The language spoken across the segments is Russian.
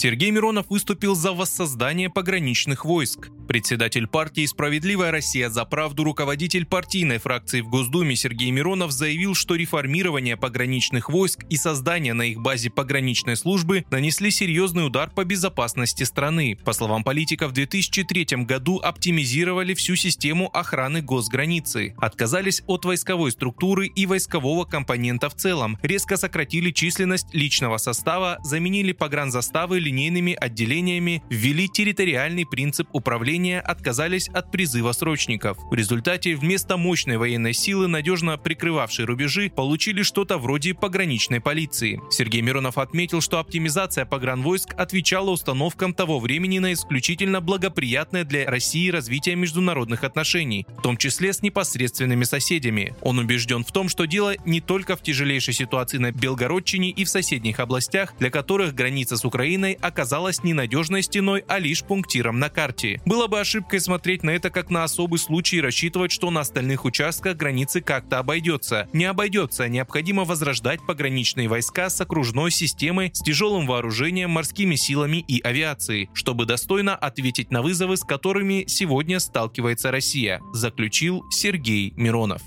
Сергей Миронов выступил за воссоздание пограничных войск. Председатель партии «Справедливая Россия за правду» руководитель партийной фракции в Госдуме Сергей Миронов заявил, что реформирование пограничных войск и создание на их базе пограничной службы нанесли серьезный удар по безопасности страны. По словам политика, в 2003 году оптимизировали всю систему охраны госграницы, отказались от войсковой структуры и войскового компонента в целом, резко сократили численность личного состава, заменили погранзаставы линейными отделениями, ввели территориальный принцип управления, отказались от призыва срочников. В результате вместо мощной военной силы, надежно прикрывавшей рубежи, получили что-то вроде пограничной полиции. Сергей Миронов отметил, что оптимизация погранвойск отвечала установкам того времени на исключительно благоприятное для России развитие международных отношений, в том числе с непосредственными соседями. Он убежден в том, что дело не только в тяжелейшей ситуации на Белгородчине и в соседних областях, для которых граница с Украиной оказалась не надежной стеной, а лишь пунктиром на карте. Было бы ошибкой смотреть на это как на особый случай и рассчитывать, что на остальных участках границы как-то обойдется. Не обойдется, необходимо возрождать пограничные войска с окружной системой, с тяжелым вооружением, морскими силами и авиацией, чтобы достойно ответить на вызовы, с которыми сегодня сталкивается Россия, заключил Сергей Миронов.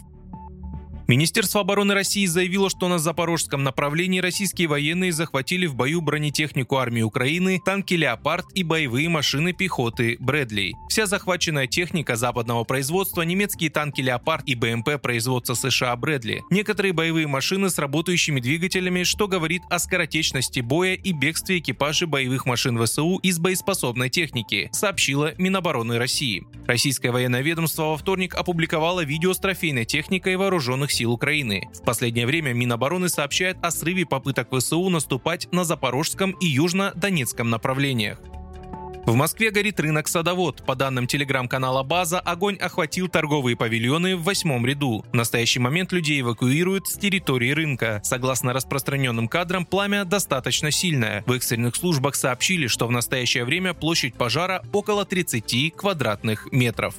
Министерство обороны России заявило, что на запорожском направлении российские военные захватили в бою бронетехнику армии Украины, танки «Леопард» и боевые машины пехоты «Брэдли». Вся захваченная техника западного производства, немецкие танки «Леопард» и БМП производства США «Брэдли». Некоторые боевые машины с работающими двигателями, что говорит о скоротечности боя и бегстве экипажей боевых машин ВСУ из боеспособной техники, сообщила Минобороны России. Российское военное ведомство во вторник опубликовало видео с трофейной техникой вооруженных сил Украины. В последнее время Минобороны сообщает о срыве попыток ВСУ наступать на Запорожском и Южно-Донецком направлениях. В Москве горит рынок «Садовод». По данным телеграм-канала «База», огонь охватил торговые павильоны в восьмом ряду. В настоящий момент людей эвакуируют с территории рынка. Согласно распространенным кадрам, пламя достаточно сильное. В экстренных службах сообщили, что в настоящее время площадь пожара около 30 квадратных метров.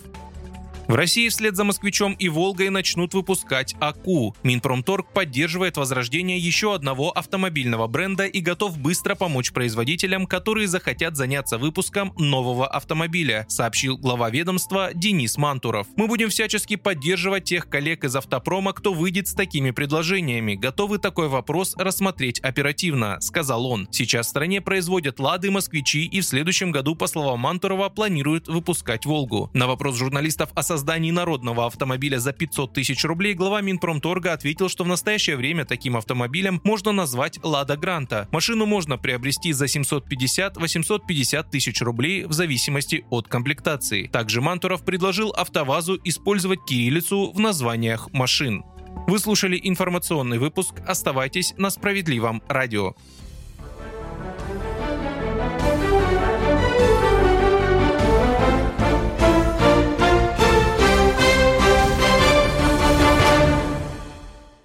В России вслед за «Москвичом» и «Волгой» начнут выпускать АКУ. Минпромторг поддерживает возрождение еще одного автомобильного бренда и готов быстро помочь производителям, которые захотят заняться выпуском нового автомобиля, сообщил глава ведомства Денис Мантуров. Мы будем всячески поддерживать тех коллег из автопрома, кто выйдет с такими предложениями. Готовы такой вопрос рассмотреть оперативно, сказал он. Сейчас в стране производят «Лады», «Москвичи» и в следующем году, по словам Мантурова, планируют выпускать «Волгу». На вопрос журналистов о создании народного автомобиля за 500 тысяч рублей, глава Минпромторга ответил, что в настоящее время таким автомобилем можно назвать «Лада Гранта». Машину можно приобрести за 750-850 тысяч рублей в зависимости от комплектации. Также Мантуров предложил АвтоВАЗу использовать кириллицу в названиях машин. Вы слушали информационный выпуск. Оставайтесь на справедливом радио.